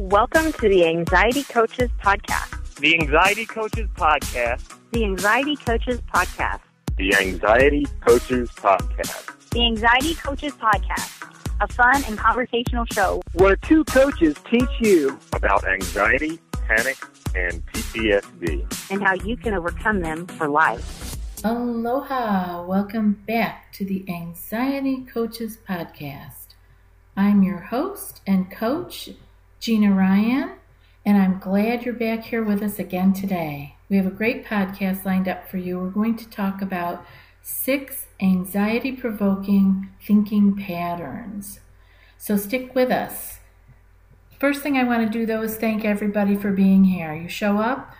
Welcome to the Anxiety Coaches Podcast. The Anxiety Coaches Podcast. The Anxiety Coaches Podcast. The Anxiety Coaches Podcast. The Anxiety Coaches Podcast. A fun and conversational show where two coaches teach you about anxiety, panic, and PTSD, and how you can overcome them for life. Aloha! Welcome back to the Anxiety Coaches Podcast. I'm your host and coach, Gina Ryan, and I'm glad you're back here with us again today. We have a great podcast lined up for you. We're going to talk about six anxiety provoking thinking patterns. So stick with us. First thing I want to do though is thank everybody for being here. You show up,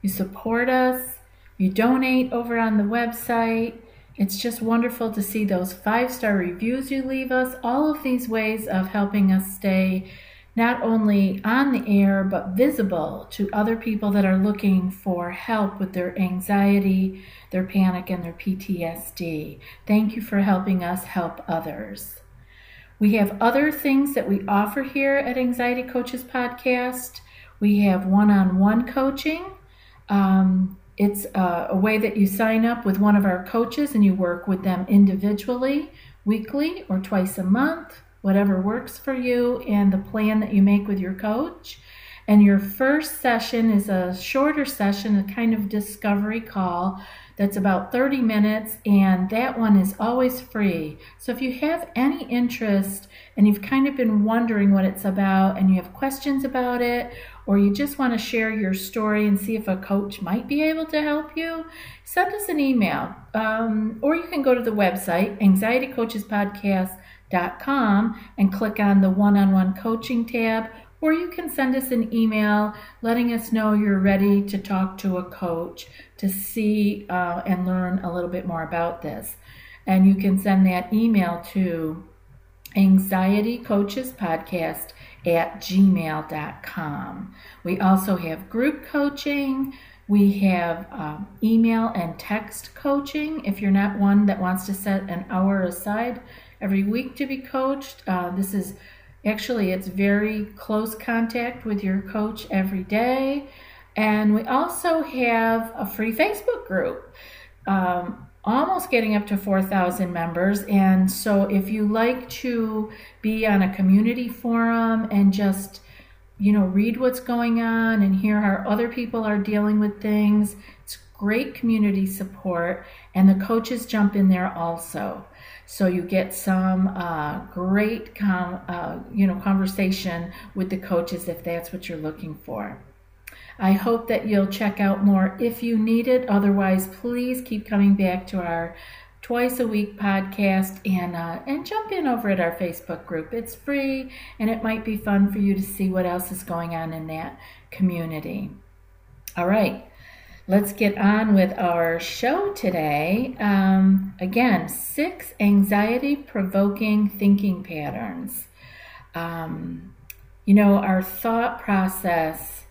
you support us, you donate over on the website. It's just wonderful to see those five star reviews you leave us. All of these ways of helping us stay not only on the air, but visible to other people that are looking for help with their anxiety, their panic, and their PTSD. Thank you for helping us help others. We have other things that we offer here at Anxiety Coaches Podcast. We have one on one coaching. Um, it's a, a way that you sign up with one of our coaches and you work with them individually, weekly, or twice a month whatever works for you and the plan that you make with your coach. And your first session is a shorter session, a kind of discovery call that's about 30 minutes, and that one is always free. So if you have any interest and you've kind of been wondering what it's about and you have questions about it, or you just want to share your story and see if a coach might be able to help you, send us an email. Um, or you can go to the website, Anxiety Coaches Podcast and click on the one on one coaching tab, or you can send us an email letting us know you're ready to talk to a coach to see uh, and learn a little bit more about this. And you can send that email to anxietycoachespodcast at gmail.com. We also have group coaching. We have um, email and text coaching. If you're not one that wants to set an hour aside every week to be coached. Uh, this is actually it's very close contact with your coach every day. And we also have a free Facebook group. Um, almost getting up to 4,000 members. And so, if you like to be on a community forum and just, you know, read what's going on and hear how other people are dealing with things, it's great community support. And the coaches jump in there also. So you get some uh, great com- uh, you know conversation with the coaches if that's what you're looking for. I hope that you'll check out more if you need it. Otherwise, please keep coming back to our twice a week podcast and uh, and jump in over at our Facebook group. It's free and it might be fun for you to see what else is going on in that community. All right let's get on with our show today. Um, again, six anxiety provoking thinking patterns. Um, you know, our thought process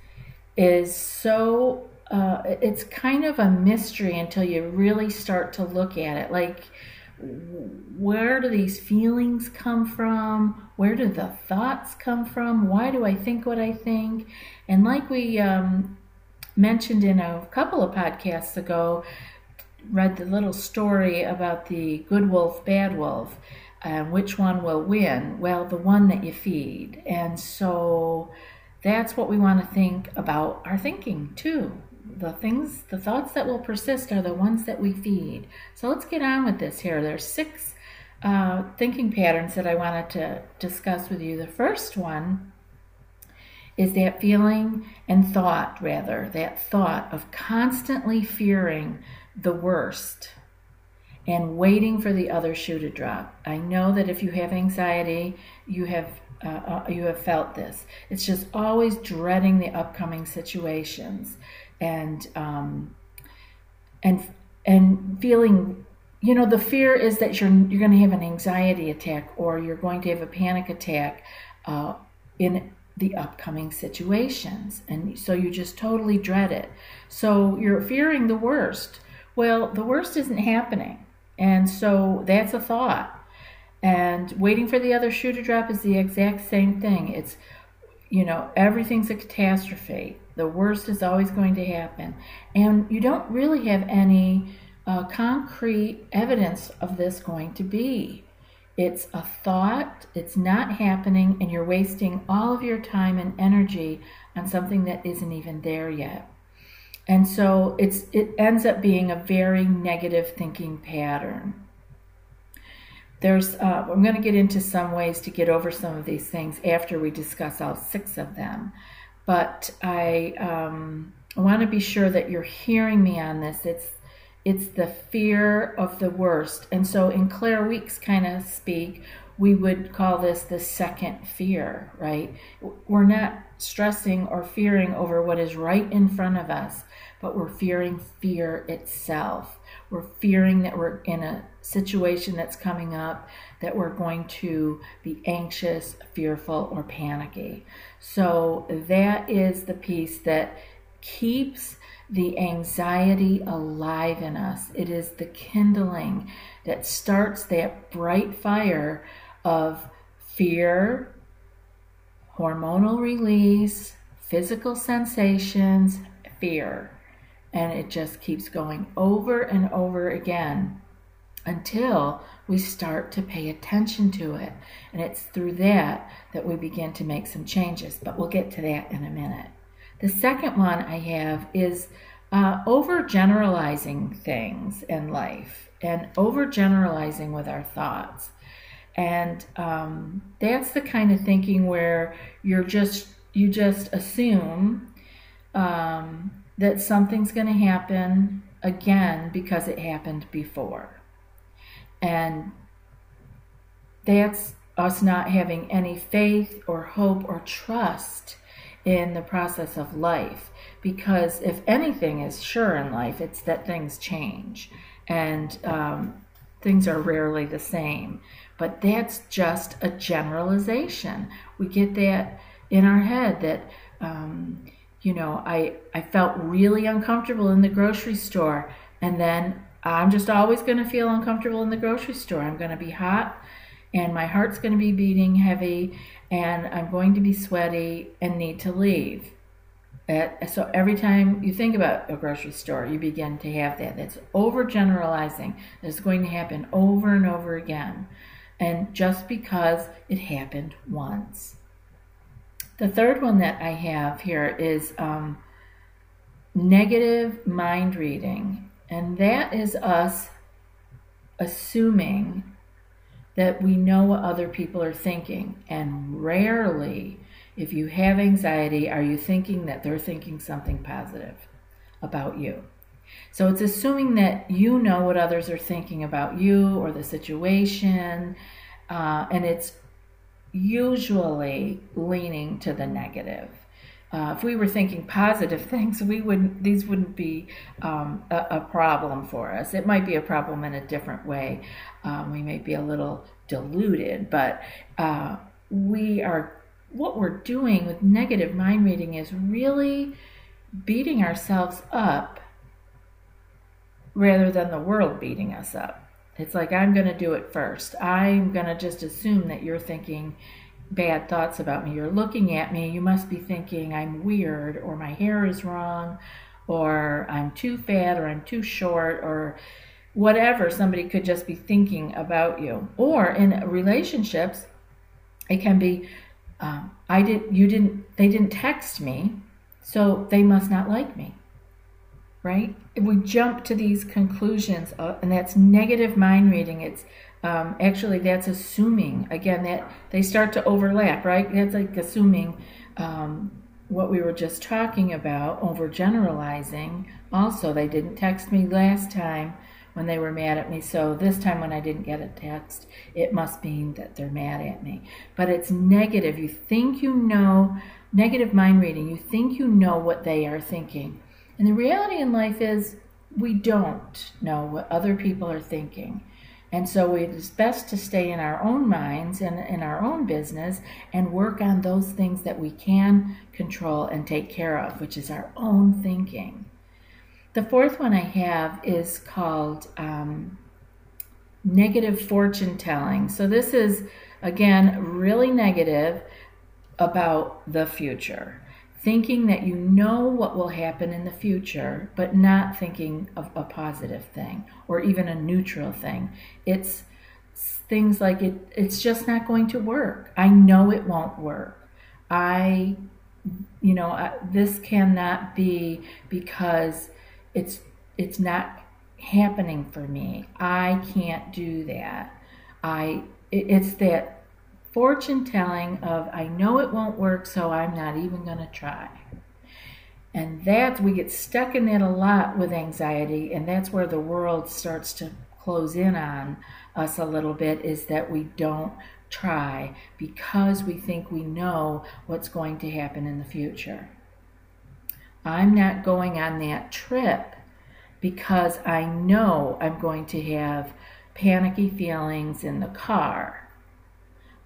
is so, uh, it's kind of a mystery until you really start to look at it. Like, where do these feelings come from? Where do the thoughts come from? Why do I think what I think? And like we um, mentioned in a couple of podcasts ago, read the little story about the good wolf, bad wolf, and which one will win? Well, the one that you feed. And so that's what we want to think about our thinking too. The things, the thoughts that will persist are the ones that we feed. So let's get on with this here. There's six uh, thinking patterns that I wanted to discuss with you. The first one is that feeling and thought, rather, that thought of constantly fearing the worst and waiting for the other shoe to drop. I know that if you have anxiety, you have uh, uh, you have felt this. It's just always dreading the upcoming situations and um, and and feeling. You know, the fear is that you're you're going to have an anxiety attack or you're going to have a panic attack uh, in the upcoming situations. And so you just totally dread it. So you're fearing the worst. Well, the worst isn't happening. And so that's a thought. And waiting for the other shoe to drop is the exact same thing. It's you know, everything's a catastrophe. The worst is always going to happen. And you don't really have any uh, concrete evidence of this going to be. It's a thought, it's not happening, and you're wasting all of your time and energy on something that isn't even there yet. And so it's it ends up being a very negative thinking pattern. There's uh, I'm going to get into some ways to get over some of these things after we discuss all six of them, but I um, want to be sure that you're hearing me on this. It's it's the fear of the worst. And so, in Claire Weekes kind of speak, we would call this the second fear, right? We're not stressing or fearing over what is right in front of us, but we're fearing fear itself. We're fearing that we're in a situation that's coming up that we're going to be anxious, fearful, or panicky. So, that is the piece that keeps the anxiety alive in us. It is the kindling that starts that bright fire of fear, hormonal release, physical sensations, fear. And it just keeps going over and over again until we start to pay attention to it. And it's through that that we begin to make some changes. But we'll get to that in a minute. The second one I have is uh, overgeneralizing things in life and overgeneralizing with our thoughts. And um, that's the kind of thinking where you're just you just assume um, that something's going to happen again because it happened before, and that's us not having any faith or hope or trust in the process of life. Because if anything is sure in life, it's that things change and um, things are rarely the same. But that's just a generalization. We get that in our head that, um, you know, I, I felt really uncomfortable in the grocery store, and then I'm just always going to feel uncomfortable in the grocery store. I'm going to be hot and my heart's going to be beating heavy and I'm going to be sweaty and need to leave. so every time you think about a grocery store, you begin to have that. That's overgeneralizing. It's going to happen over and over again. And just because it happened once. The third one that I have here is um, negative mind reading. And that is us assuming that we know what other people are thinking. And rarely, if you have anxiety, are you thinking that they're thinking something positive about you. So it's assuming that you know what others are thinking about you or the situation, uh, and it's usually leaning to the negative. Uh, if we were thinking positive things, we wouldn't; these wouldn't be um, a, a, problem for us. It might be a problem in a different way. Um, we may be a little diluted, but uh, we are. What we're doing with negative mind reading is really beating ourselves up rather than the world beating us up. It's like I'm going to do it first. I'm going to just assume that you're thinking bad thoughts about me. You're looking at me, you must be thinking I'm weird, or my hair is wrong, or I'm too fat, or I'm too short, or whatever somebody could just be thinking about you. Or in relationships, it can be um, I did you didn't they didn't text me, so they must not like me. Right? If we jump to these conclusions, uh, and that's negative mind reading. It's um, actually that's assuming again that they start to overlap right that's like assuming um, what we were just talking about overgeneralizing also they didn't text me last time when they were mad at me. So this time when i didn't get a text it must mean that they're mad at me. But it's negative. You think you know negative mind reading. You think you know what they are thinking. And the reality in life is we don't know what other people are thinking. And so it is best to stay in our own minds and in our own business and work on those things that we can control and take care of, which is our own thinking. The fourth one I have is called um, negative fortune telling. So this is, again, really negative. about the future. Thinking that you know what will happen in the future, but not thinking of a positive thing or even a neutral thing. It's things like it, it's just not going to work. I know it won't work. I, you know, I, this cannot be because it's it's not happening for me. I can't do that. I it, it's that fortune telling of I know it won't work, so I'm not even going to try. And that we get stuck in that a lot with anxiety, and that's where the world starts to close in on us a little bit is that we don't try because we think we know what's going to happen in the future. I'm not going on that trip because I know I'm going to have panicky feelings in the car.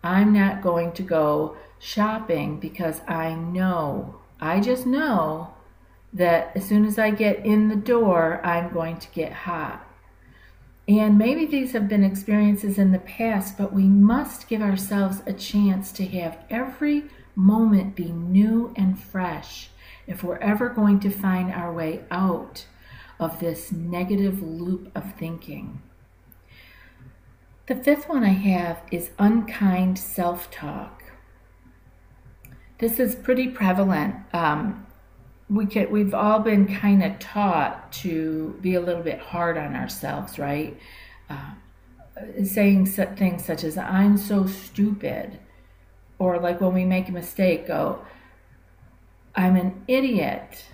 I'm not going to go shopping because I know, I just know that as soon as I get in the door, I'm going to get hot. And maybe these have been experiences in the past, but we must give ourselves a chance to have every moment be new and fresh if we're ever going to find our way out of this negative loop of thinking. The fifth one I have is unkind self talk. This is pretty prevalent. Um, we can, we've all been kind of taught to be a little bit hard on ourselves, right? Uh, saying things such as, I'm so stupid. Or like when we make a mistake, go, I'm an idiot.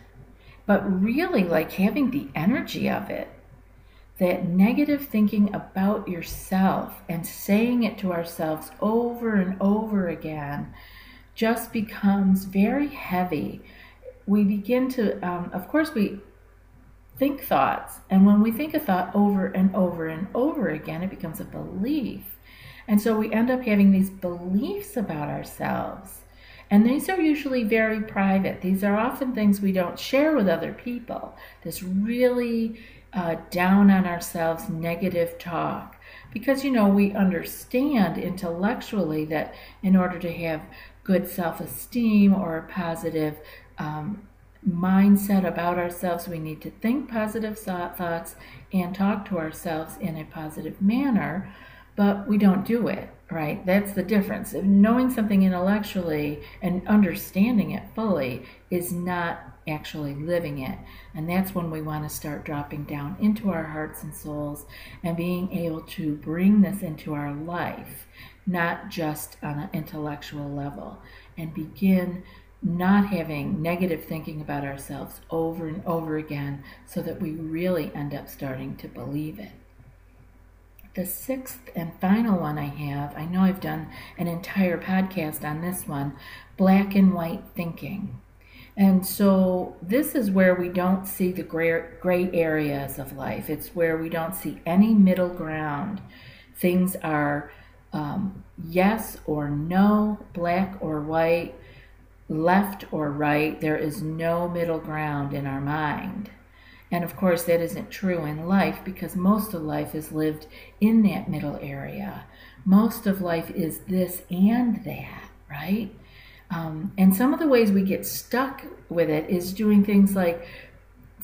But really, like having the energy of it that negative thinking about yourself and saying it to ourselves over and over again just becomes very heavy. We begin to, um, of course, we think thoughts. And when we think a thought over and over and over again, it becomes a belief. And so we end up having these beliefs about ourselves. And these are usually very private. These are often things we don't share with other people. This really uh, down on ourselves negative talk because you know we understand intellectually that in order to have good self-esteem or a positive um, mindset about ourselves we need to think positive thoughts and talk to ourselves in a positive manner but we don't do it right that's the difference knowing something intellectually and understanding it fully is not actually living it. And that's when we want to start dropping down into our hearts and souls and being able to bring this into our life, not just on an intellectual level, and begin not having negative thinking about ourselves over and over again so that we really end up starting to believe it. The sixth and final one I have, I know I've done an entire podcast on this one black and white thinking. And so this is where we don't see the gray, gray areas of life. It's where we don't see any middle ground. Things are um, yes or no, black or white, left or right. There is no middle ground in our mind. And of course, that isn't true in life because most of life is lived in that middle area. Most of life is this and that, right? Um, and some of the ways we get stuck with it is doing things like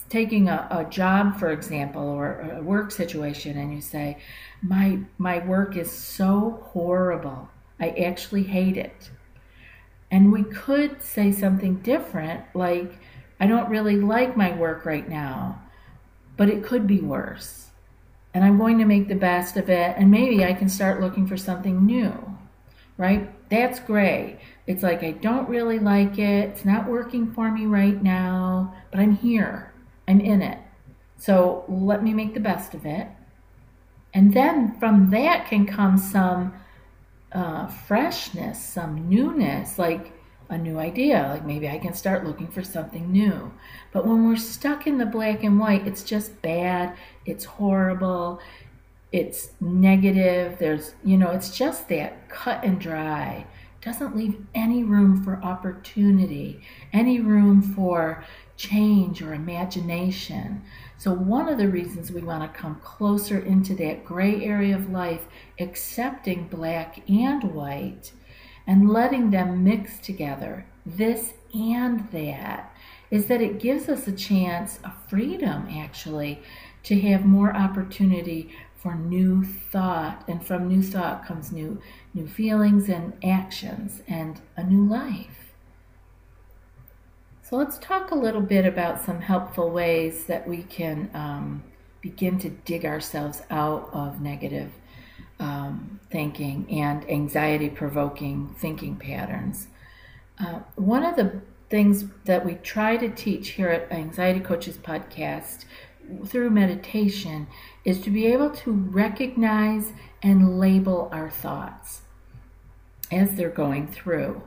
taking a, a job, for example, or a work situation, and you say, "My my work is so horrible. I actually hate it." And we could say something different, like, "I don't really like my work right now, but it could be worse." And I'm going to make the best of it, and maybe I can start looking for something new, right? That's gray. It's like I don't really like it. It's not working for me right now, but I'm here. I'm in it. So let me make the best of it. And then from that can come some uh, freshness, some newness, like a new idea. Like maybe I can start looking for something new. But when we're stuck in the black and white, it's just bad. It's horrible. It's negative. There's, you know, it's just that cut and dry doesn't leave any room for opportunity, any room for change or imagination. So, one of the reasons we want to come closer into that gray area of life, accepting black and white, and letting them mix together, this and that, is that it gives us a chance a freedom actually to have more opportunity for new thought and from new thought comes new new feelings and actions and a new life. So let's talk a little bit about some helpful ways that we can um, begin to dig ourselves out of negative um, thinking and anxiety provoking thinking patterns uh, one of the things that we try to teach here at anxiety coaches podcast through meditation is to be able to recognize and label our thoughts as they're going through.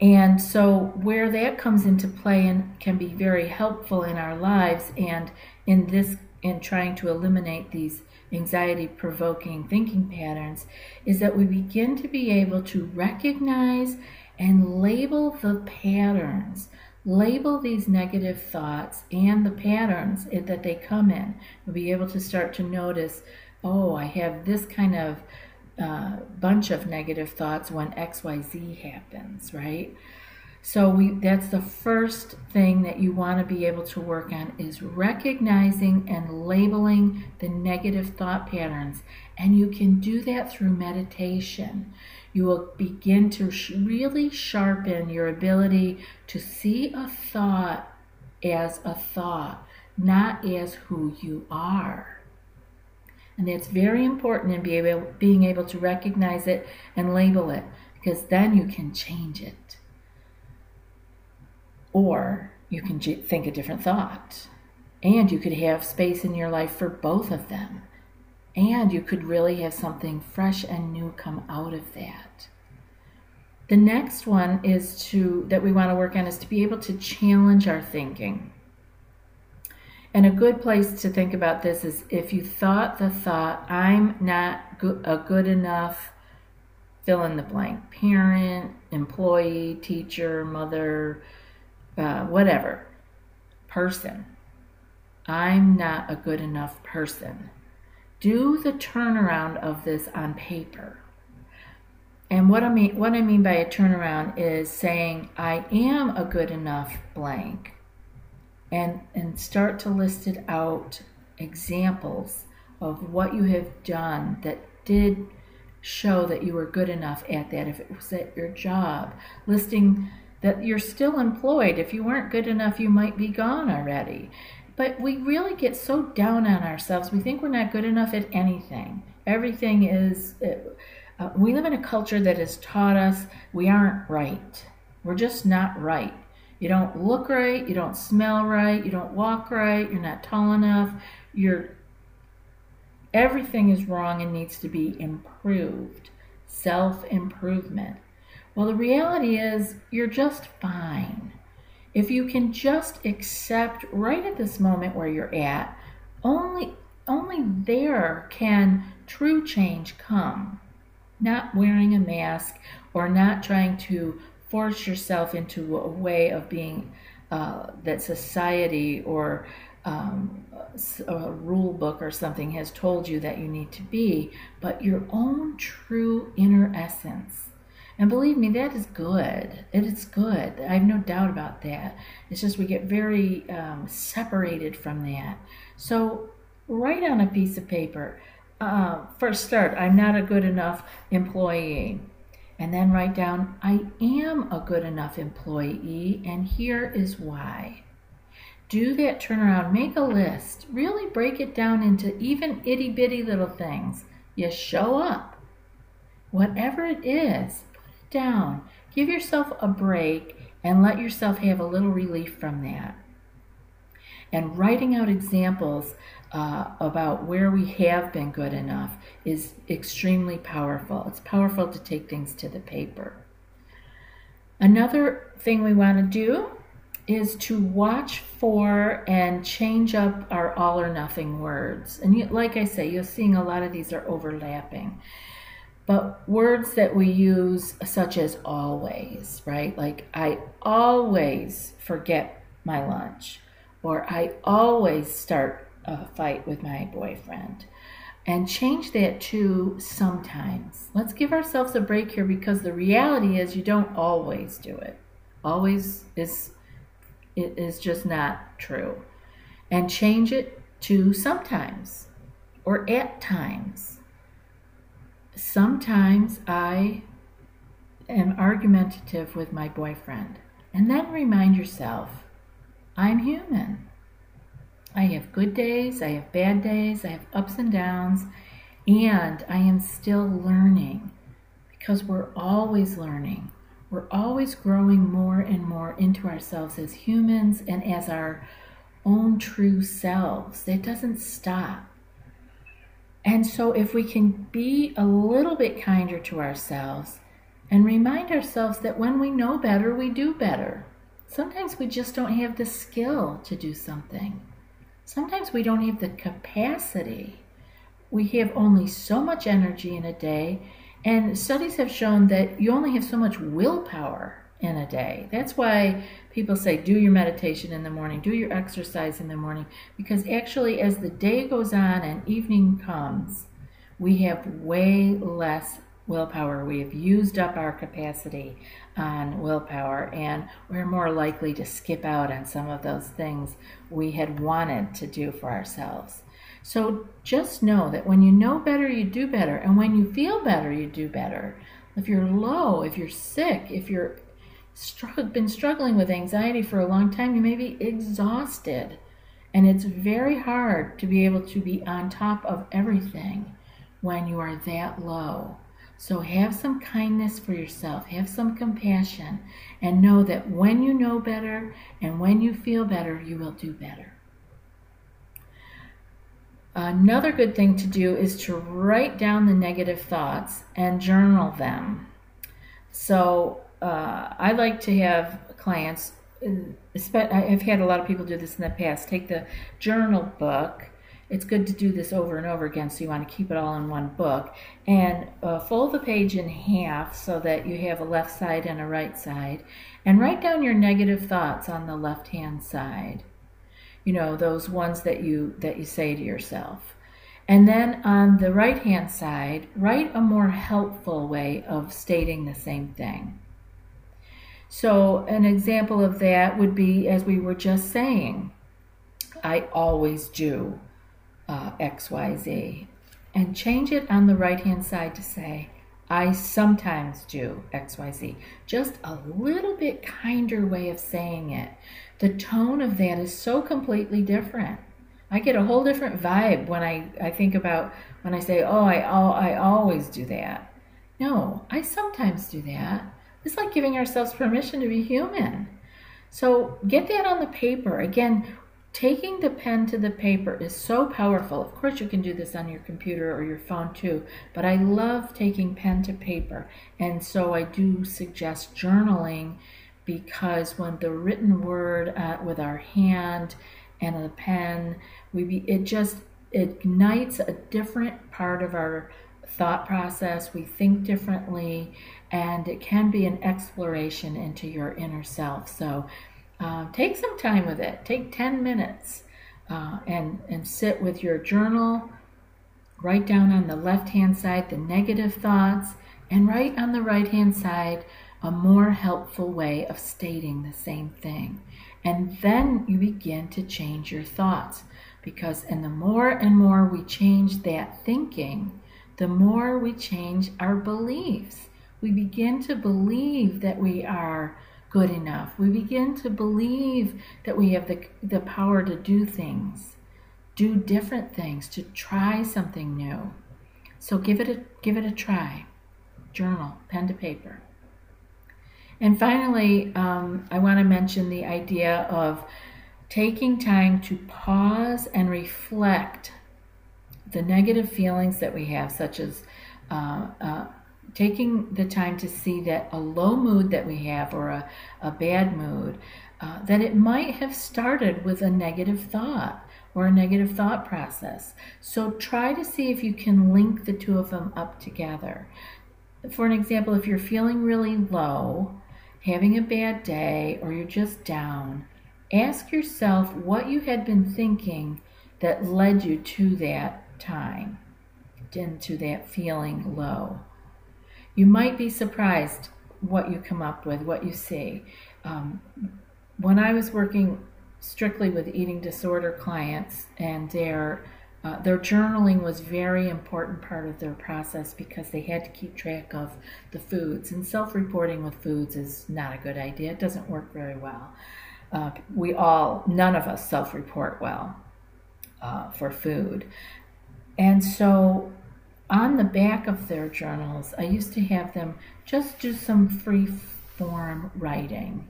And so, where that comes into play and can be very helpful in our lives, and in this, in trying to eliminate these anxiety provoking thinking patterns, is that we begin to be able to recognize and label the patterns label these negative thoughts and the patterns that they come in. You'll be able to start to notice, oh, I have this kind of uh, bunch of negative thoughts when XYZ happens, right? So we that's the first thing that you want to be able to work on is recognizing and labeling the negative thought patterns. And you can do that through meditation you will begin to really sharpen your ability to see a thought as a thought, not as who you are. And it's very important in being able, being able to recognize it and label it because then you can change it. Or you can think a different thought. And you could have space in your life for both of them and you could really have something fresh and new come out of that. The next one is to that we want to work on is to be able to challenge our thinking. And a good place to think about this is if you thought the thought, I'm not a good enough fill in the blank parent, employee, teacher, mother, uh, whatever person. I'm not a good enough person do the turnaround of this on paper. And what I mean what I mean by a turnaround is saying I am a good enough blank and and start to list it out examples of what you have done that did show that you were good enough at that if it was at your job listing that you're still employed if you weren't good enough you might be gone already but we really get so down on ourselves. We think we're not good enough at anything. Everything is, uh, we live in a culture that has taught us we aren't right. We're just not right. You don't look right, you don't smell right, you don't walk right, you're not tall enough, you're everything is wrong and needs to be improved. Self-improvement. Well, the reality is you're just fine. If you can just accept right at this moment where you're at, only only there can true change come. Not wearing a mask or not trying to force yourself into a way of being uh, that society or um, a rule book or something has told you that you need to be, but your own true inner essence. And believe me, that is good. It is good. I have no doubt about that. It's just we get very um, separated from that. So write on a piece of paper. Uh, first, start. I'm not a good enough employee. And then write down, I am a good enough employee, and here is why. Do that turnaround. Make a list. Really break it down into even itty bitty little things. You show up. Whatever it is, down. Give yourself a break and let yourself have a little relief from that. And writing out examples uh, about where we have been good enough is extremely powerful. It's powerful to take things to the paper. Another thing we want to do is to watch for and change up our all or nothing words. And like I say, you're seeing a lot of these are overlapping. But words that we use, such as always, right? Like, I always forget my lunch, or I always start a fight with my boyfriend. and change that to sometimes. Let's give ourselves a break here because the reality is you don't always do it. Always is it is just not true. And change it to sometimes or at times. Sometimes I am argumentative with my boyfriend. And then remind yourself I'm human. I have good days, I have bad days, I have ups and downs, and I am still learning because we're always learning. We're always growing more and more into ourselves as humans and as our own true selves. It doesn't stop. And so, if we can be a little bit kinder to ourselves and remind ourselves that when we know better, we do better. Sometimes we just don't have the skill to do something. Sometimes we don't have the capacity. We have only so much energy in a day, and studies have shown that you only have so much willpower in a day. That's why people say do your meditation in the morning, do your exercise in the morning, because actually, as the day goes on and evening comes, we have way less willpower. We have used up our capacity on willpower, and we're more likely to skip out on some of those things we had wanted to do for ourselves. So just know that when you know better, you do better. And when you feel better, you do better. If you're low, if you're sick, if you're strugg- been struggling with anxiety for a long time, you may be exhausted. And it's very hard to be able to be on top of everything when you are that low. So have some kindness for yourself, have some compassion, and know that when you know better and when you feel better, you will do better. Another good thing to do is to write down the negative thoughts and journal them. So uh, I like to have clients, I've had a lot of people do this in the past, take the journal book. It's good to do this over and over again so you want to keep it all in one book. And uh, fold the page in half so that you have a left side and a right side. And write down your negative thoughts on the left hand side. You know those ones that you that you say to yourself. And then on the right hand side write a more helpful way of stating the same thing so an example of that would be as we were just saying i always do uh, XYZ and change it on the right hand side to say, I sometimes do XYZ. Just a little bit kinder way of saying it. The tone of that is so completely different. I get a whole different vibe when I, I think about when I say, oh, I, oh, I always do that. No, I sometimes do that. It's like giving ourselves permission to be human. So get that on the paper. Again, Taking the pen to the paper is so powerful. Of course, you can do this on your computer or your phone too, but I love taking pen to paper. And so I do suggest journaling because when the written word uh, with our hand and the pen, we be, it just ignites a different part of our thought process. We think differently, and it can be an exploration into your inner self. So uh, take some time with it. Take 10 minutes uh, and, and sit with your journal. Write down on the left hand side the negative thoughts, and write on the right hand side a more helpful way of stating the same thing. And then you begin to change your thoughts because, and the more and more we change that thinking, the more we change our beliefs. We begin to believe that we are good enough. We begin to believe that we have the, the power to do things, do different things, to try something new. So give it a give it a try. Journal, pen to paper. And finally, um, I want to mention the idea of taking time to pause and reflect the negative feelings that we have, such as uh, uh, taking the time to see that a low mood that we have or a, a bad mood, uh, that it might have started with a negative thought or a negative thought process. So try to see if you can link the two of them up together. For an example, if you're feeling really low, having a bad day, or you're just down, ask yourself what you had been thinking that led you to that time. into that feeling low. You might be surprised what you come up with, what you see. Um, when I was working strictly with eating disorder clients, and their uh, their journaling was very important part of their process because they had to keep track of the foods. And self-reporting with foods is not a good idea. It doesn't work very well. Uh, we all, none of us, self-report well uh, for food, and so on the back of their journals, I used to have them just do some free form writing.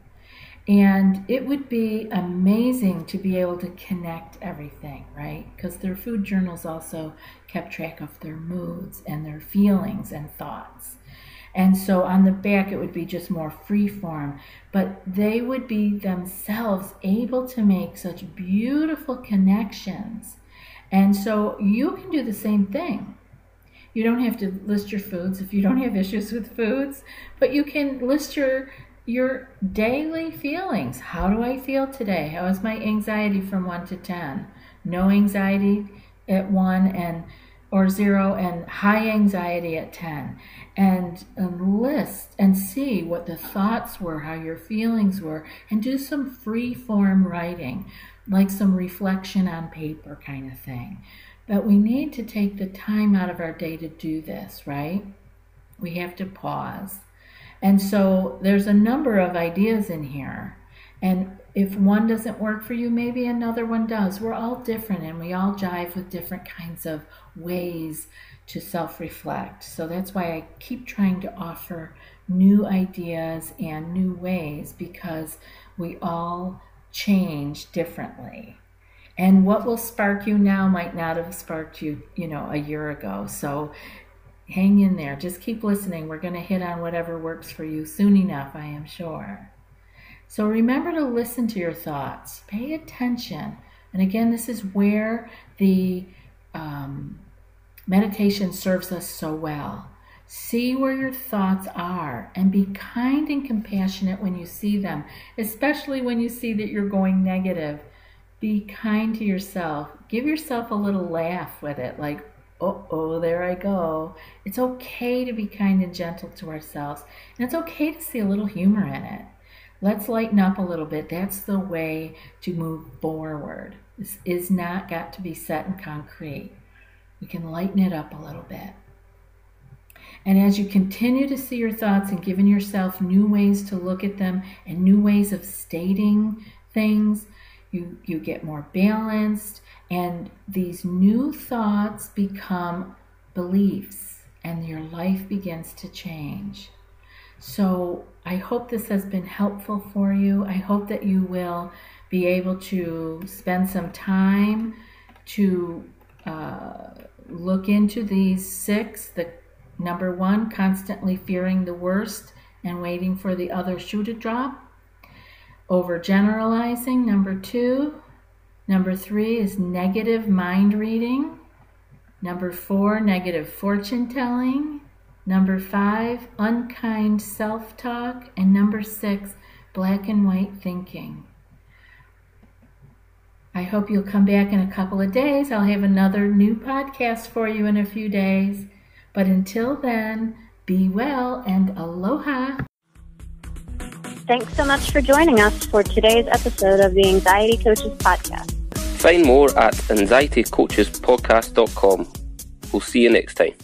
And it would be amazing to be able to connect everything, right? Because their food journals also kept track of their moods and their feelings and thoughts. And so on the back, it would be just more free form, but they would be themselves able to make such beautiful connections. And so you can do the same thing. You don't have to list your foods if you don't have issues with foods, but you can list your your daily feelings. How do I feel today? How is my anxiety from 1 to 10? No anxiety at 1 and or 0 and high anxiety at 10 and, and list and see what the thoughts were, how your feelings were and do some free form writing like some reflection on paper kind of thing. But we need to take the time out of our day to do this, right? We have to pause. And so there's a number of ideas in here. And if one doesn't work for you, maybe another one does. We're all different and we all jive with different kinds of ways to self reflect. So that's why I keep trying to offer new ideas and new ways because we all change differently. And what will spark you now might not have sparked you, you know, a year ago. So hang in there. Just keep listening. We're going to hit on whatever works for you soon enough, I am sure. So remember to listen to your thoughts. Pay attention. And again, this is where the um, meditation serves us so well. See where your thoughts are and be kind and compassionate when you see them, especially when you see that you're going negative. Be kind to yourself. Give yourself a little laugh with it, like, oh, oh, there I go. It's okay to be kind and gentle to ourselves, and it's okay to see a little humor in it. Let's lighten up a little bit. That's the way to move forward. This is not got to be set in concrete. We can lighten it up a little bit. And as you continue to see your thoughts and giving yourself new ways to look at them and new ways of stating things, you, you get more balanced, and these new thoughts become beliefs, and your life begins to change. So, I hope this has been helpful for you. I hope that you will be able to spend some time to uh, look into these six. The number one, constantly fearing the worst and waiting for the other shoe to drop. Overgeneralizing, number two. Number three is negative mind reading. Number four, negative fortune telling. Number five, unkind self talk. And number six, black and white thinking. I hope you'll come back in a couple of days. I'll have another new podcast for you in a few days. But until then, be well and aloha. Thanks so much for joining us for today's episode of the Anxiety Coaches Podcast. Find more at anxietycoachespodcast.com. We'll see you next time.